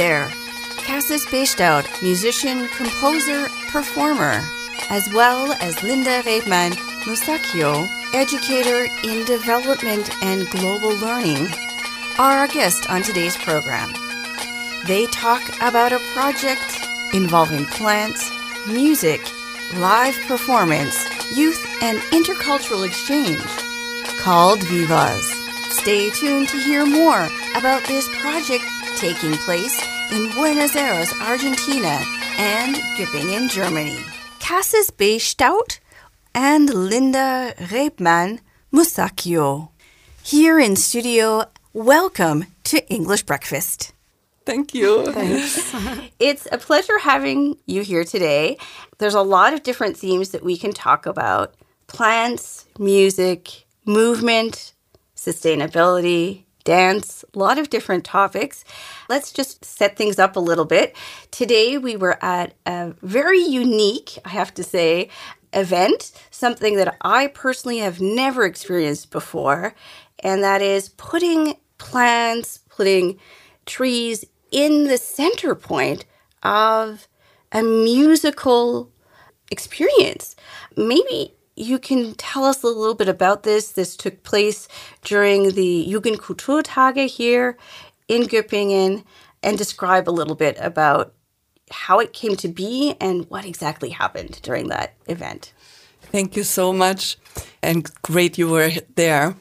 there. Cassis Beistout, musician, composer, performer, as well as Linda Reitman Musacchio, educator in development and global learning, are our guest on today's program. They talk about a project involving plants, music, live performance, youth, and intercultural exchange called Vivas. Stay tuned to hear more about this project taking place in Buenos Aires, Argentina, and Göppingen, Germany. Cassis B. Stout and Linda Reibmann Musacchio. Here in studio, welcome to English Breakfast. Thank you. Thanks. it's a pleasure having you here today. There's a lot of different themes that we can talk about plants, music, movement, sustainability, dance, a lot of different topics. Let's just set things up a little bit. Today we were at a very unique, I have to say, event, something that I personally have never experienced before, and that is putting plants, putting trees in the center point of a musical experience. Maybe you can tell us a little bit about this. This took place during the Jugendkulturtage here in Göppingen and describe a little bit about how it came to be and what exactly happened during that event. Thank you so much and great you were there.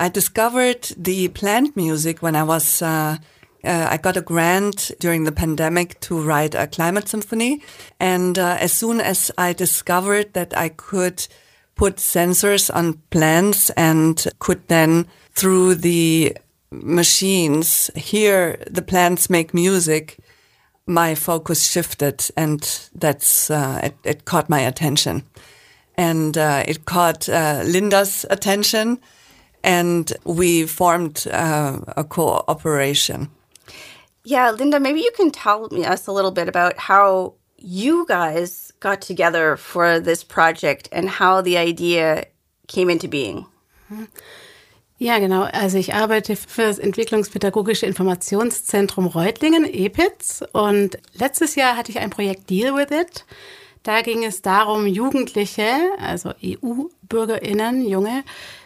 I discovered the plant music when I was uh, uh, I got a grant during the pandemic to write a climate symphony. And uh, as soon as I discovered that I could put sensors on plants and could then through the machines hear the plants make music, my focus shifted and that's, uh, it, it, caught my attention. And uh, it caught uh, Linda's attention and we formed uh, a cooperation. Yeah, Linda, maybe you can tell us a little bit about how you guys got together for this project and how the idea came into being. Ja, genau. Also ich arbeite für das Entwicklungspädagogische Informationszentrum Reutlingen, EPITS. Und letztes Jahr hatte ich ein Projekt Deal with It. Da ging es darum, Jugendliche, also EU-Bürgerinnen, Junge,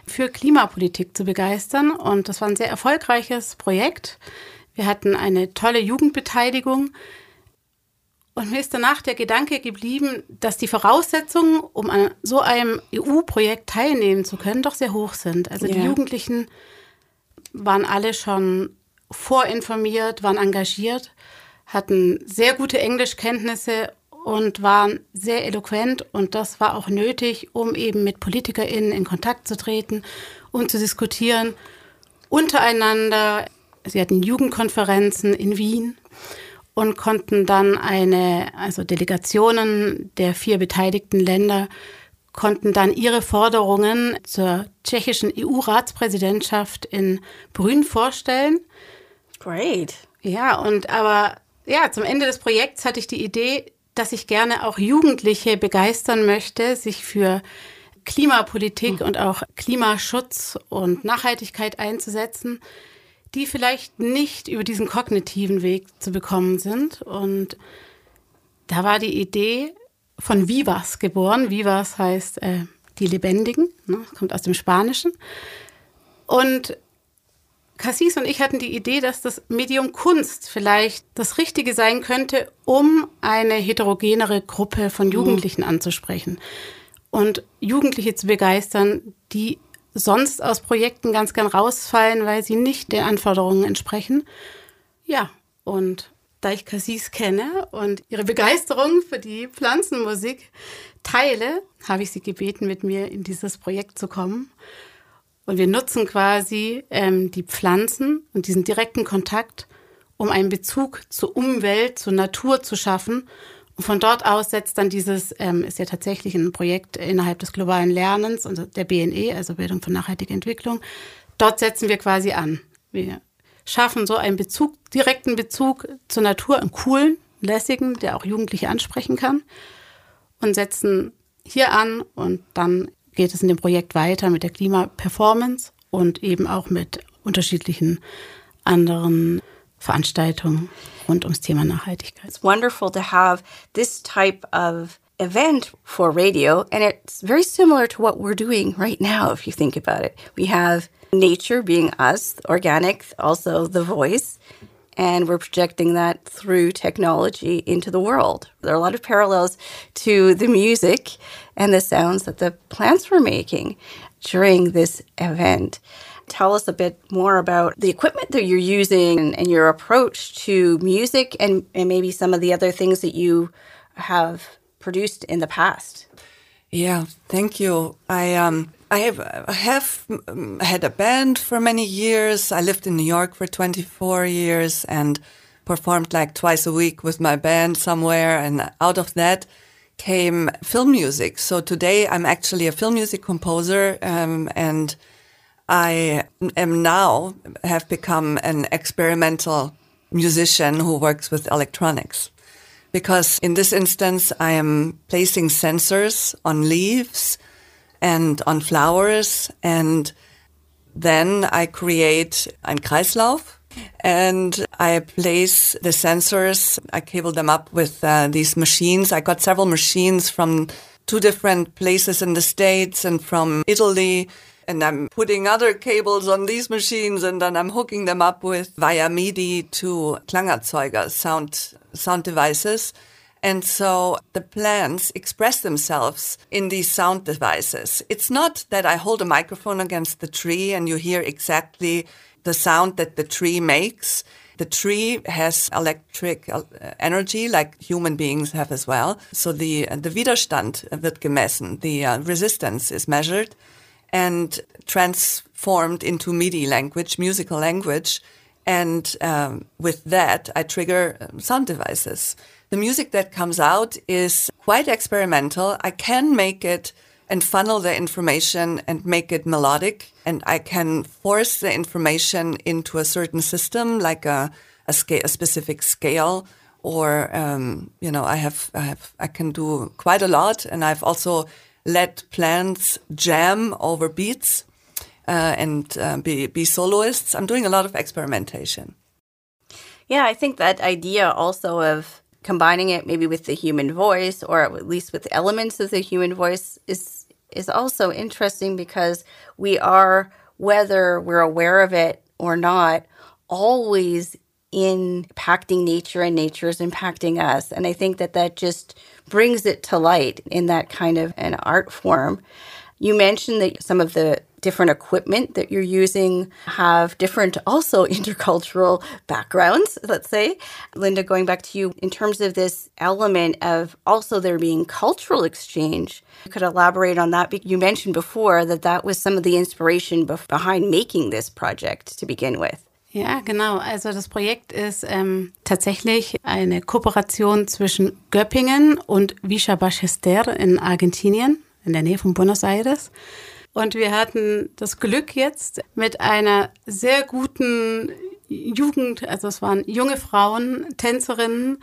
für Klimapolitik zu begeistern. Und das war ein sehr erfolgreiches Projekt. Wir hatten eine tolle Jugendbeteiligung. Und mir ist danach der Gedanke geblieben, dass die Voraussetzungen, um an so einem EU-Projekt teilnehmen zu können, doch sehr hoch sind. Also yeah. die Jugendlichen waren alle schon vorinformiert, waren engagiert, hatten sehr gute Englischkenntnisse und waren sehr eloquent. Und das war auch nötig, um eben mit PolitikerInnen in Kontakt zu treten, um zu diskutieren untereinander Sie hatten Jugendkonferenzen in Wien und konnten dann eine, also Delegationen der vier beteiligten Länder konnten dann ihre Forderungen zur tschechischen EU-Ratspräsidentschaft in Brünn vorstellen. Great. Ja, und aber ja, zum Ende des Projekts hatte ich die Idee, dass ich gerne auch Jugendliche begeistern möchte, sich für Klimapolitik mhm. und auch Klimaschutz und Nachhaltigkeit einzusetzen die vielleicht nicht über diesen kognitiven Weg zu bekommen sind. Und da war die Idee von Vivas geboren. Vivas heißt äh, die Lebendigen, ne? kommt aus dem Spanischen. Und Cassis und ich hatten die Idee, dass das Medium Kunst vielleicht das Richtige sein könnte, um eine heterogenere Gruppe von Jugendlichen mhm. anzusprechen und Jugendliche zu begeistern, die sonst aus Projekten ganz gern rausfallen, weil sie nicht den Anforderungen entsprechen. Ja, und da ich Cassis kenne und ihre Begeisterung für die Pflanzenmusik teile, habe ich sie gebeten, mit mir in dieses Projekt zu kommen. Und wir nutzen quasi ähm, die Pflanzen und diesen direkten Kontakt, um einen Bezug zur Umwelt, zur Natur zu schaffen und von dort aus setzt dann dieses, ähm, ist ja tatsächlich ein Projekt innerhalb des globalen Lernens und der BNE, also Bildung für nachhaltige Entwicklung. Dort setzen wir quasi an. Wir schaffen so einen Bezug, direkten Bezug zur Natur, einen coolen, lässigen, der auch Jugendliche ansprechen kann und setzen hier an und dann geht es in dem Projekt weiter mit der Klimaperformance und eben auch mit unterschiedlichen anderen Veranstaltungen rund ums Thema Nachhaltigkeit. It's wonderful to have this type of event for radio, and it's very similar to what we're doing right now, if you think about it. We have nature being us, organic, also the voice, and we're projecting that through technology into the world. There are a lot of parallels to the music and the sounds that the plants were making during this event. Tell us a bit more about the equipment that you're using and, and your approach to music and, and maybe some of the other things that you have produced in the past. Yeah, thank you. I um I have I have um, had a band for many years. I lived in New York for 24 years and performed like twice a week with my band somewhere and out of that came film music. So today I'm actually a film music composer um, and I am now have become an experimental musician who works with electronics. Because in this instance, I am placing sensors on leaves and on flowers, and then I create ein Kreislauf, and I place the sensors. I cable them up with uh, these machines. I got several machines from two different places in the States and from Italy and I'm putting other cables on these machines and then I'm hooking them up with via MIDI to Klangerzeuger sound sound devices. And so the plants express themselves in these sound devices. It's not that I hold a microphone against the tree and you hear exactly the sound that the tree makes. The tree has electric uh, energy like human beings have as well. So the, the Widerstand wird gemessen. The uh, resistance is measured and transformed into MIDI language, musical language. And um, with that, I trigger um, sound devices. The music that comes out is quite experimental. I can make it and funnel the information and make it melodic. And I can force the information into a certain system, like a, a, scale, a specific scale. Or, um, you know, I have, I have, I can do quite a lot. And I've also let plants jam over beats uh, and uh, be, be soloists. I'm doing a lot of experimentation. Yeah, I think that idea also of combining it maybe with the human voice or at least with elements of the human voice is is also interesting because we are whether we're aware of it or not always impacting nature and nature is impacting us and i think that that just brings it to light in that kind of an art form you mentioned that some of the different equipment that you're using have different also intercultural backgrounds, let's say. Linda, going back to you, in terms of this element of also there being cultural exchange, you could elaborate on that. You mentioned before that that was some of the inspiration behind making this project to begin with. Ja, genau. Also das Projekt ist ähm, tatsächlich eine Kooperation zwischen Göppingen und Villa Ballester in Argentinien, in der Nähe von Buenos Aires. Und wir hatten das Glück jetzt mit einer sehr guten Jugend, also es waren junge Frauen, Tänzerinnen,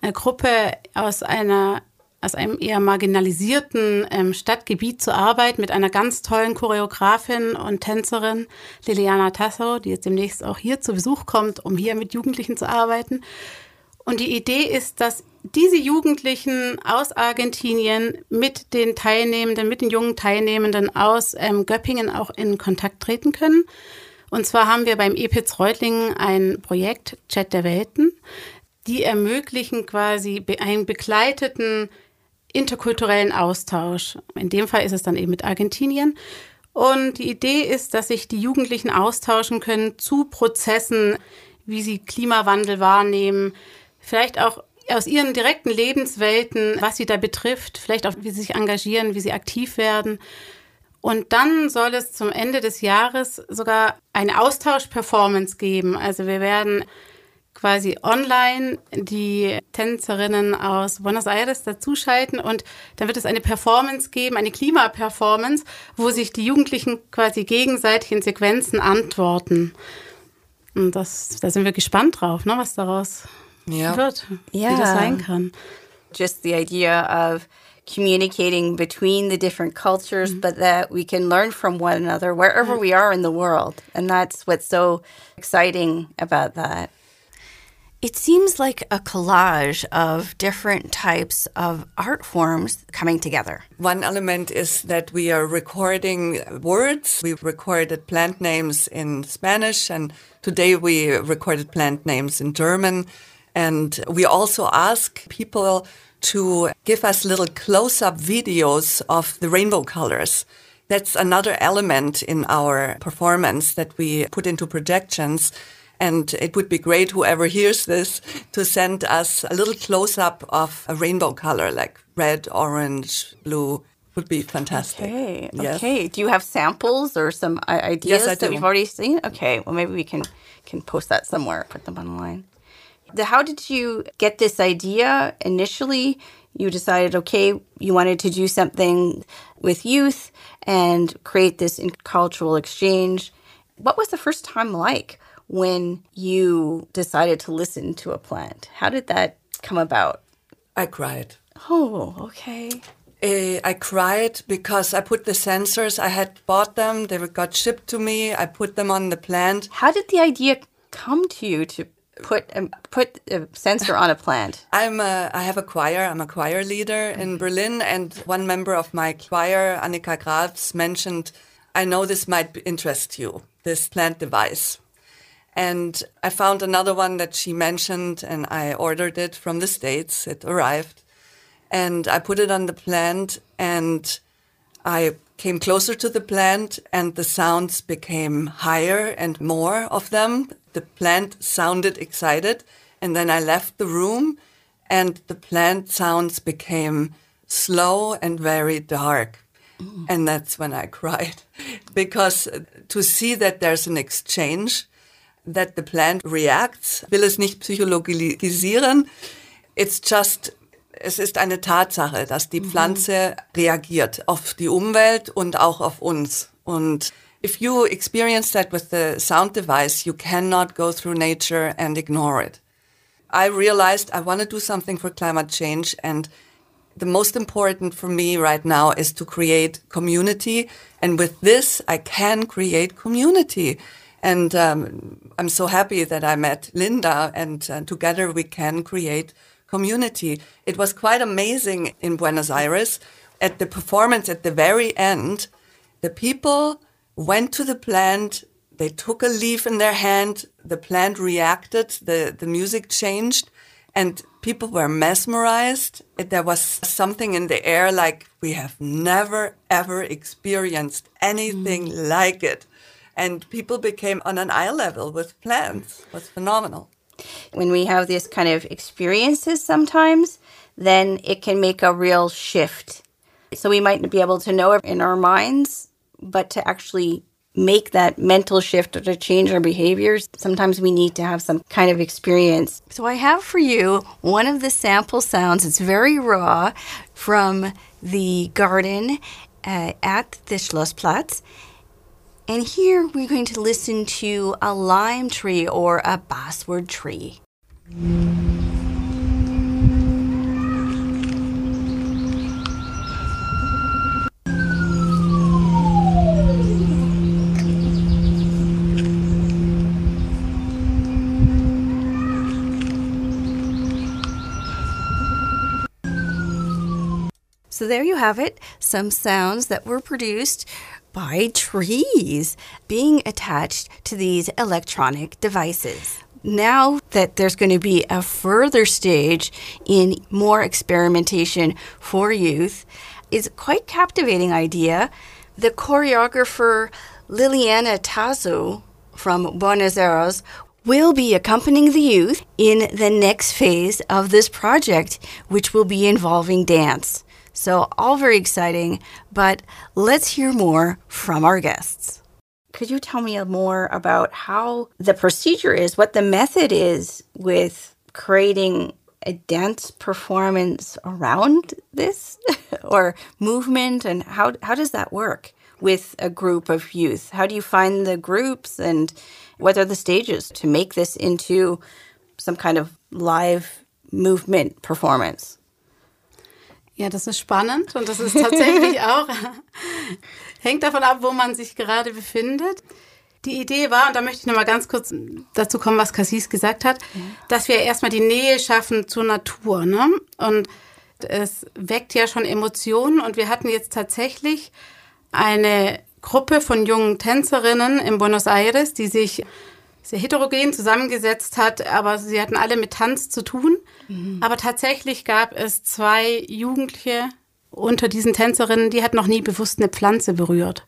eine Gruppe aus einer aus einem eher marginalisierten ähm, Stadtgebiet zu arbeiten mit einer ganz tollen Choreografin und Tänzerin, Liliana Tasso, die jetzt demnächst auch hier zu Besuch kommt, um hier mit Jugendlichen zu arbeiten. Und die Idee ist, dass diese Jugendlichen aus Argentinien mit den Teilnehmenden, mit den jungen Teilnehmenden aus ähm, Göppingen auch in Kontakt treten können. Und zwar haben wir beim EPIZ Reutlingen ein Projekt Chat der Welten, die ermöglichen quasi einen begleiteten interkulturellen Austausch. In dem Fall ist es dann eben mit Argentinien. Und die Idee ist, dass sich die Jugendlichen austauschen können zu Prozessen, wie sie Klimawandel wahrnehmen, vielleicht auch aus ihren direkten Lebenswelten, was sie da betrifft, vielleicht auch, wie sie sich engagieren, wie sie aktiv werden. Und dann soll es zum Ende des Jahres sogar eine Austauschperformance geben. Also wir werden quasi online die Tänzerinnen aus Buenos Aires dazuschalten und dann wird es eine Performance geben, eine Klimaperformance, wo sich die Jugendlichen quasi gegenseitig in Sequenzen antworten. Und das, da sind wir gespannt drauf, ne, was daraus yeah. wird, yeah. wie das sein kann. Just the idea of communicating between the different cultures, mm-hmm. but that we can learn from one another wherever we are in the world. And that's what's so exciting about that. It seems like a collage of different types of art forms coming together. One element is that we are recording words. We recorded plant names in Spanish, and today we recorded plant names in German. And we also ask people to give us little close up videos of the rainbow colors. That's another element in our performance that we put into projections and it would be great, whoever hears this, to send us a little close up of a rainbow color, like red, orange, blue. Would be fantastic. Okay. Yes. Okay. Do you have samples or some ideas yes, that we've already seen? Okay. Well, maybe we can can post that somewhere, put them online. The, how did you get this idea initially? You decided, okay, you wanted to do something with youth and create this cultural exchange. What was the first time like? When you decided to listen to a plant? How did that come about? I cried. Oh, okay. Uh, I cried because I put the sensors, I had bought them, they got shipped to me, I put them on the plant. How did the idea come to you to put um, put a sensor on a plant? I'm a, I have a choir. I'm a choir leader in Berlin, and one member of my choir, Annika Grafs, mentioned, "I know this might interest you. This plant device." And I found another one that she mentioned and I ordered it from the States. It arrived and I put it on the plant and I came closer to the plant and the sounds became higher and more of them. The plant sounded excited and then I left the room and the plant sounds became slow and very dark. Mm. And that's when I cried because to see that there's an exchange that the plant reacts. will es nicht psychologisieren. It's just, es ist eine Tatsache, dass die mhm. Pflanze reagiert auf die Umwelt und auch auf uns. Und if you experience that with the sound device, you cannot go through nature and ignore it. I realized I want to do something for climate change and the most important for me right now is to create community. And with this, I can create community. And um, I'm so happy that I met Linda, and uh, together we can create community. It was quite amazing in Buenos Aires. At the performance at the very end, the people went to the plant, they took a leaf in their hand, the plant reacted, the, the music changed, and people were mesmerized. There was something in the air like we have never, ever experienced anything mm. like it and people became on an eye level with plants. It was phenomenal. When we have these kind of experiences sometimes, then it can make a real shift. So we might be able to know it in our minds, but to actually make that mental shift or to change our behaviors, sometimes we need to have some kind of experience. So I have for you one of the sample sounds. It's very raw from the garden uh, at the Schlossplatz. And here we're going to listen to a lime tree or a basswood tree. So there you have it, some sounds that were produced by trees being attached to these electronic devices. Now that there's going to be a further stage in more experimentation for youth, is quite captivating idea. The choreographer Liliana Tazo from Buenos Aires will be accompanying the youth in the next phase of this project, which will be involving dance. So, all very exciting, but let's hear more from our guests. Could you tell me more about how the procedure is, what the method is with creating a dance performance around this or movement and how how does that work with a group of youth? How do you find the groups and what are the stages to make this into some kind of live movement performance? Ja, das ist spannend und das ist tatsächlich auch, hängt davon ab, wo man sich gerade befindet. Die Idee war, und da möchte ich nochmal ganz kurz dazu kommen, was Cassis gesagt hat, mhm. dass wir erstmal die Nähe schaffen zur Natur. Ne? Und es weckt ja schon Emotionen und wir hatten jetzt tatsächlich eine Gruppe von jungen Tänzerinnen in Buenos Aires, die sich sehr heterogen zusammengesetzt hat, aber sie hatten alle mit Tanz zu tun. Mhm. Aber tatsächlich gab es zwei Jugendliche unter diesen Tänzerinnen, die hatten noch nie bewusst eine Pflanze berührt.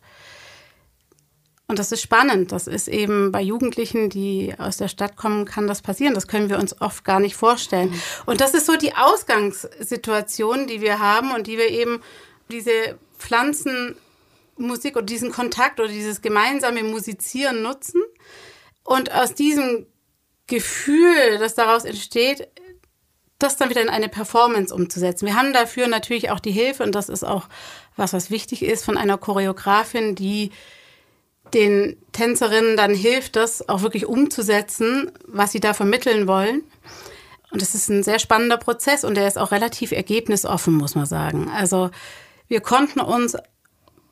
Und das ist spannend. Das ist eben bei Jugendlichen, die aus der Stadt kommen, kann das passieren. Das können wir uns oft gar nicht vorstellen. Mhm. Und das ist so die Ausgangssituation, die wir haben und die wir eben diese Pflanzenmusik oder diesen Kontakt oder dieses gemeinsame Musizieren nutzen. Und aus diesem Gefühl, das daraus entsteht, das dann wieder in eine Performance umzusetzen. Wir haben dafür natürlich auch die Hilfe, und das ist auch was, was wichtig ist, von einer Choreografin, die den Tänzerinnen dann hilft, das auch wirklich umzusetzen, was sie da vermitteln wollen. Und das ist ein sehr spannender Prozess und der ist auch relativ ergebnisoffen, muss man sagen. Also wir konnten uns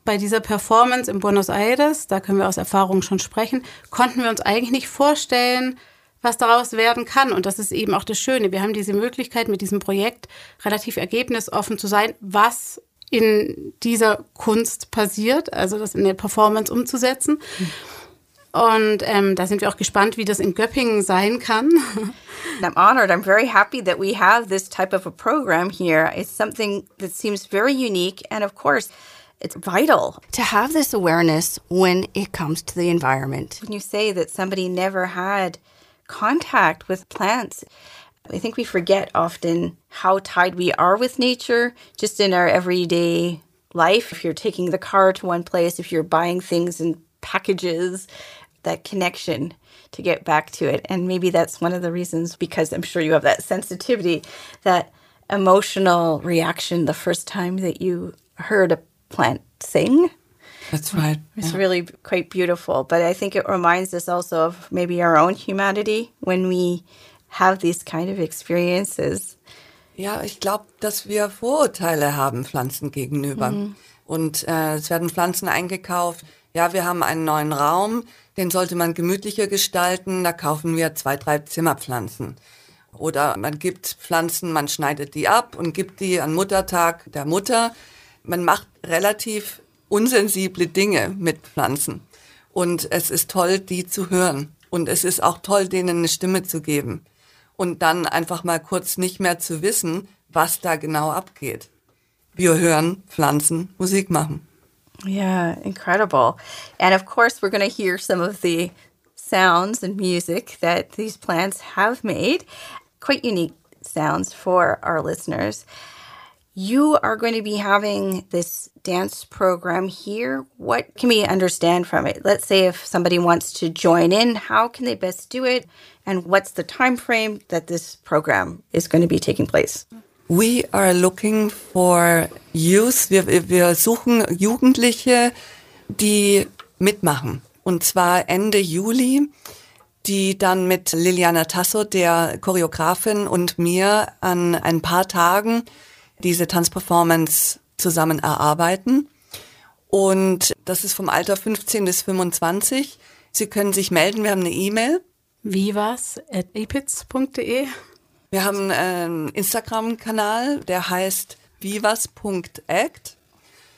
bei dieser Performance in Buenos Aires, da können wir aus Erfahrung schon sprechen, konnten wir uns eigentlich nicht vorstellen, was daraus werden kann. Und das ist eben auch das Schöne. Wir haben diese Möglichkeit, mit diesem Projekt relativ ergebnisoffen zu sein, was in dieser Kunst passiert, also das in der Performance umzusetzen. Und ähm, da sind wir auch gespannt, wie das in Göppingen sein kann. I'm honored. I'm very happy that we have this type of a program here. It's something that seems very unique. And of course, it's vital to have this awareness when it comes to the environment. When you say that somebody never had contact with plants, I think we forget often how tied we are with nature just in our everyday life. If you're taking the car to one place, if you're buying things in packages, that connection to get back to it. And maybe that's one of the reasons, because I'm sure you have that sensitivity, that emotional reaction the first time that you heard a plant sing. That's right. It's yeah. really quite beautiful. But I think it reminds us also of maybe our own humanity when we have these kind of experiences. Ja, ich glaube, dass wir Vorurteile haben Pflanzen gegenüber. Mhm. Und äh, es werden Pflanzen eingekauft. Ja, wir haben einen neuen Raum, den sollte man gemütlicher gestalten. Da kaufen wir zwei, drei Zimmerpflanzen. Oder man gibt Pflanzen, man schneidet die ab und gibt die an Muttertag der Mutter. Man macht relativ unsensible Dinge mit Pflanzen. Und es ist toll, die zu hören. Und es ist auch toll, denen eine Stimme zu geben und dann einfach mal kurz nicht mehr zu wissen, was da genau abgeht. Wir hören Pflanzen Musik machen. Yeah, incredible. And of course, we're going to hear some of the sounds and music that these plants have made. Quite unique sounds for our listeners. You are going to be having this dance program here. What can we understand from it? Let's say if somebody wants to join in, how can they best do it? And what's the time frame that this program is going to be taking place? We are looking for youth. Wir, wir suchen Jugendliche, die mitmachen. Und zwar Ende Juli die dann mit Liliana Tasso, der Choreografin, und mir an ein paar Tagen diese Tanzperformance zusammen erarbeiten. Und das ist vom Alter 15 bis 25. Sie können sich melden. Wir haben eine E-Mail. vivas.epitz.de Wir haben einen Instagram-Kanal, der heißt vivas.act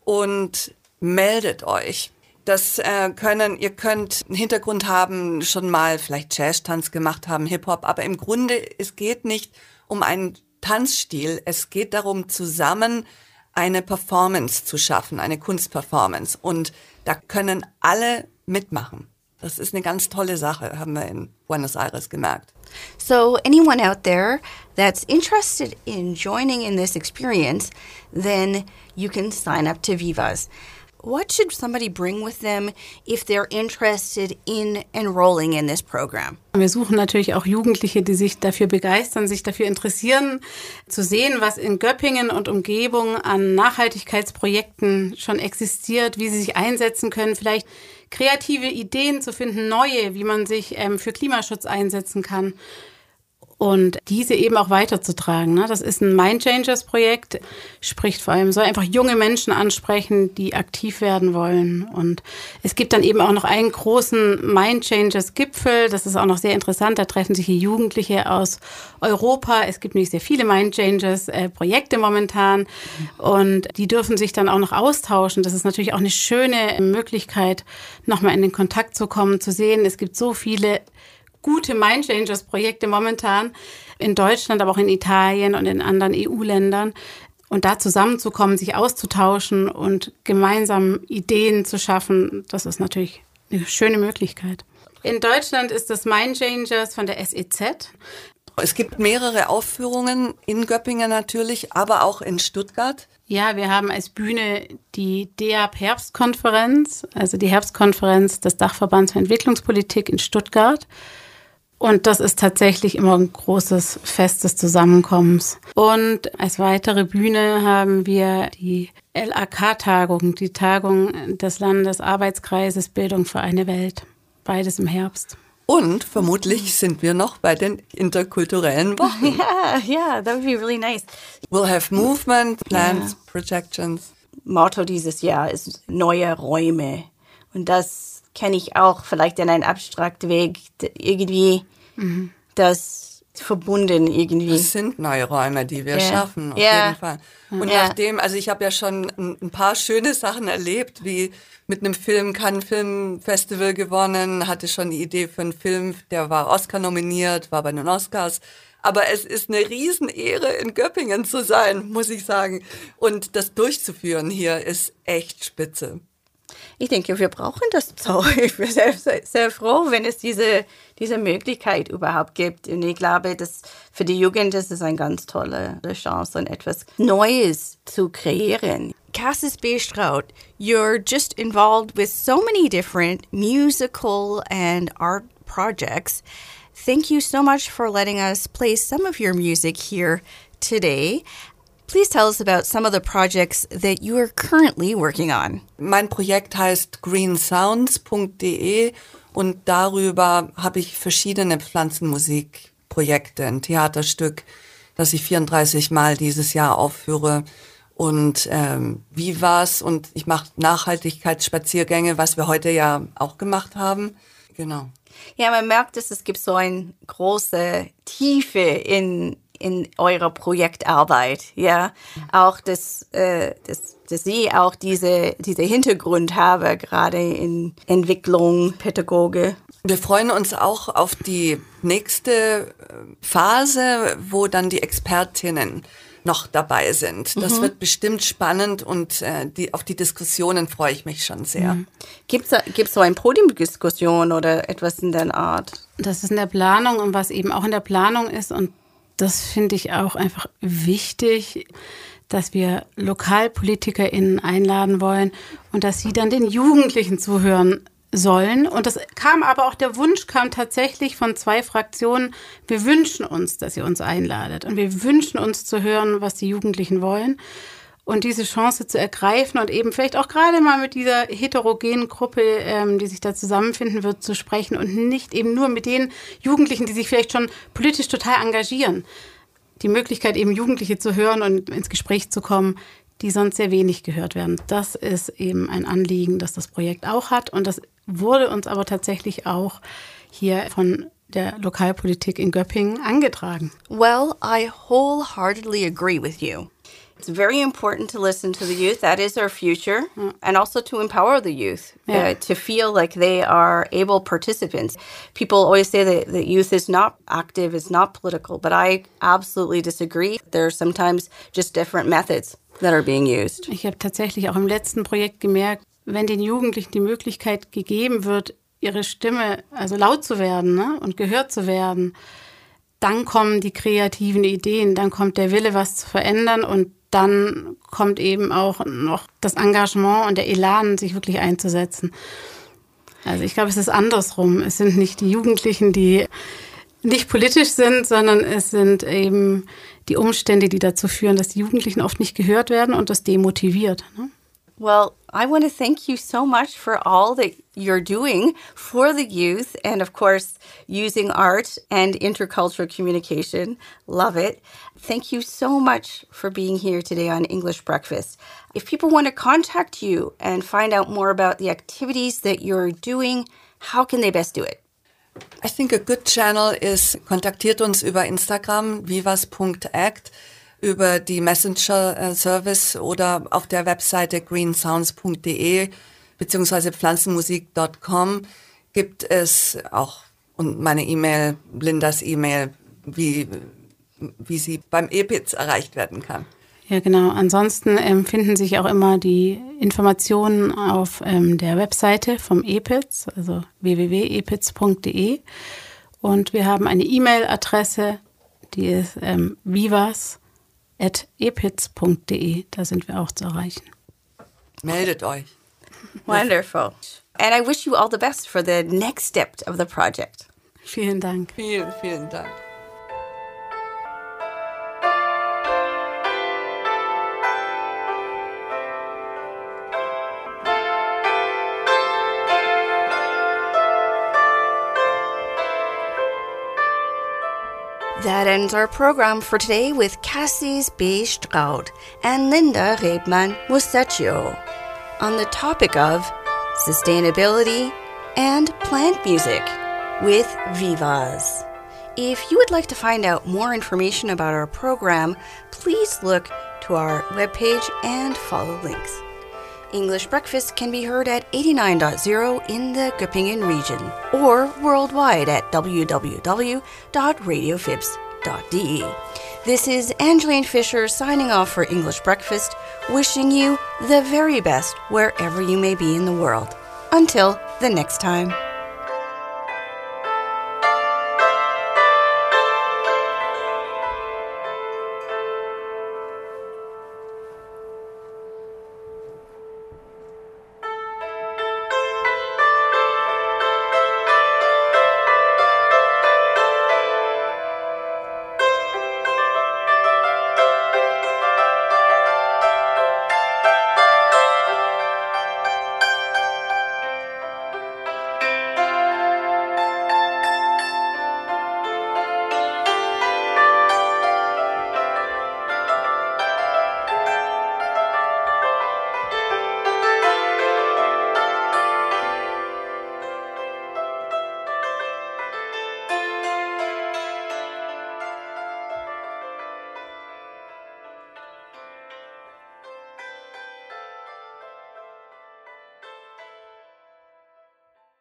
und meldet euch. Das äh, können, ihr könnt einen Hintergrund haben, schon mal vielleicht Jazz-Tanz gemacht haben, Hip-Hop, aber im Grunde, es geht nicht um einen Tanzstil. Es geht darum, zusammen eine Performance zu schaffen, eine Kunstperformance. Und da können alle mitmachen. Das ist eine ganz tolle Sache, haben wir in Buenos Aires gemerkt. So, anyone out there that's interested in joining in this experience, then you can sign up to Vivas. What should somebody bring with them if they're interested in enrolling in this program? Wir suchen natürlich auch Jugendliche, die sich dafür begeistern, sich dafür interessieren, zu sehen, was in Göppingen und Umgebung an Nachhaltigkeitsprojekten schon existiert, wie sie sich einsetzen können, vielleicht kreative Ideen zu finden, neue, wie man sich ähm, für Klimaschutz einsetzen kann. Und diese eben auch weiterzutragen. Ne? Das ist ein Mind Changers Projekt, spricht vor allem, soll einfach junge Menschen ansprechen, die aktiv werden wollen. Und es gibt dann eben auch noch einen großen Mind Changers Gipfel, das ist auch noch sehr interessant, da treffen sich hier Jugendliche aus Europa. Es gibt nämlich sehr viele Mind Changers äh, Projekte momentan und die dürfen sich dann auch noch austauschen. Das ist natürlich auch eine schöne Möglichkeit, nochmal in den Kontakt zu kommen, zu sehen, es gibt so viele gute Mind Changers Projekte momentan in Deutschland, aber auch in Italien und in anderen EU-Ländern. Und da zusammenzukommen, sich auszutauschen und gemeinsam Ideen zu schaffen, das ist natürlich eine schöne Möglichkeit. In Deutschland ist das Mind Changers von der SEZ. Es gibt mehrere Aufführungen in Göppingen natürlich, aber auch in Stuttgart. Ja, wir haben als Bühne die DEAP Herbstkonferenz, also die Herbstkonferenz des Dachverbands für Entwicklungspolitik in Stuttgart. Und das ist tatsächlich immer ein großes Fest des Zusammenkommens. Und als weitere Bühne haben wir die LAK-Tagung, die Tagung des Landesarbeitskreises Bildung für eine Welt. Beides im Herbst. Und vermutlich sind wir noch bei den interkulturellen Wochen. Yeah, yeah, that would be really nice. We'll have movement, plans, Yeah. projections. Motto dieses Jahr ist neue Räume. Und das kenne ich auch vielleicht in einem abstrakten Weg irgendwie das verbunden irgendwie. Es sind neue Räume, die wir Ja. schaffen, auf Ja. jeden Fall. Und Ja. nachdem, also ich habe ja schon ein, ein paar schöne Sachen erlebt, wie mit einem Film Cannes Film Festival gewonnen, hatte schon die Idee für einen Film, der war Oscar nominiert, war bei den Oscars. Aber es ist eine Riesenehre, in Göppingen zu sein, muss ich sagen. Und das durchzuführen hier ist echt spitze. Ich denke, wir brauchen das so. Ich bin sehr, sehr, sehr froh, wenn es diese, diese Möglichkeit überhaupt gibt. Und ich glaube, dass für die Jugend ist es eine ganz tolle Chance, und etwas Neues zu kreieren. Cassis Bestraut, you're just involved with so many different musical and art projects. Thank you so much for letting us play some of your music here today. Please tell us about some of the projects that you are currently working on. Mein Projekt heißt greensounds.de und darüber habe ich verschiedene Pflanzenmusikprojekte, ein Theaterstück, das ich 34 Mal dieses Jahr aufführe und ähm, Vivas und ich mache Nachhaltigkeitsspaziergänge, was wir heute ja auch gemacht haben. Genau. Ja, man merkt, dass es gibt so eine große Tiefe in, in eurer Projektarbeit. Ja, auch dass, äh, dass, dass Sie auch diese, diese Hintergrund haben, gerade in Entwicklung, Pädagoge. Wir freuen uns auch auf die nächste äh, Phase, wo dann die Expertinnen noch dabei sind. Das wird bestimmt spannend und äh, die, auf die Diskussionen freue ich mich schon sehr. Gibt es so eine Podiumdiskussion oder etwas in der Art? Das ist in der Planung und was eben auch in der Planung ist und das finde ich auch einfach wichtig, dass wir LokalpolitikerInnen einladen wollen und dass sie dann den Jugendlichen zuhören sollen. Und das kam aber auch, der Wunsch kam tatsächlich von zwei Fraktionen. Wir wünschen uns, dass ihr uns einladet. Und wir wünschen uns zu hören, was die Jugendlichen wollen. Und diese Chance zu ergreifen und eben vielleicht auch gerade mal mit dieser heterogenen Gruppe, ähm, die sich da zusammenfinden wird, zu sprechen und nicht eben nur mit den Jugendlichen, die sich vielleicht schon politisch total engagieren. Die Möglichkeit, eben Jugendliche zu hören und ins Gespräch zu kommen, die sonst sehr wenig gehört werden. Das ist eben ein Anliegen, das das Projekt auch hat. Und das wurde uns aber tatsächlich auch hier von der Lokalpolitik in Göppingen angetragen. Well, I wholeheartedly agree with you. It's very important to listen to the youth. That is our future. And also to empower the youth Yeah. uh, to feel like they are able participants. People always say that, that youth is not active, is not political, but I absolutely disagree. There are sometimes just different methods that are being used. Ich habe tatsächlich auch im letzten Projekt gemerkt, wenn den Jugendlichen die Möglichkeit gegeben wird, ihre Stimme also laut zu werden ne, und gehört zu werden, dann kommen die kreativen Ideen, dann kommt der Wille, was zu verändern und dann kommt eben auch noch das Engagement und der Elan, sich wirklich einzusetzen. Also ich glaube, es ist andersrum. Es sind nicht die Jugendlichen, die nicht politisch sind, sondern es sind eben die Umstände, die dazu führen, dass die Jugendlichen oft nicht gehört werden und das demotiviert. Ne? Well, I want to thank you so much for all that you're doing for the youth and, of course, using art and intercultural communication. Love it. Thank you so much for being here today on English Breakfast. If people want to contact you and find out more about the activities that you're doing, how can they best do it? I think a good channel is kontaktiert uns über Instagram vivas.act über die Messenger-Service äh, oder auf der Webseite greensounds.de beziehungsweise pflanzenmusik.com gibt es auch und meine E-Mail, Lindas E-Mail, wie, wie sie beim EPITS erreicht werden kann. Ja, genau. Ansonsten ähm, finden sich auch immer die Informationen auf ähm, der Webseite vom EPITS, also www.epitz.de. Und wir haben eine E-Mail-Adresse, die ist ähm, vivas epitz.de. Da sind wir auch zu erreichen. Meldet euch. Wonderful. And I wish you all the best for the next step of the project. Vielen Dank. Vielen, vielen Dank. That ends our program for today with Cassie's B. Straud and Linda Rebman Mustachio on the topic of sustainability and plant music with Vivas. If you would like to find out more information about our program, please look to our webpage and follow links. English Breakfast can be heard at 89.0 in the Göppingen region or worldwide at www.radiofibs.de. This is Angeline Fisher signing off for English Breakfast, wishing you the very best wherever you may be in the world. Until the next time.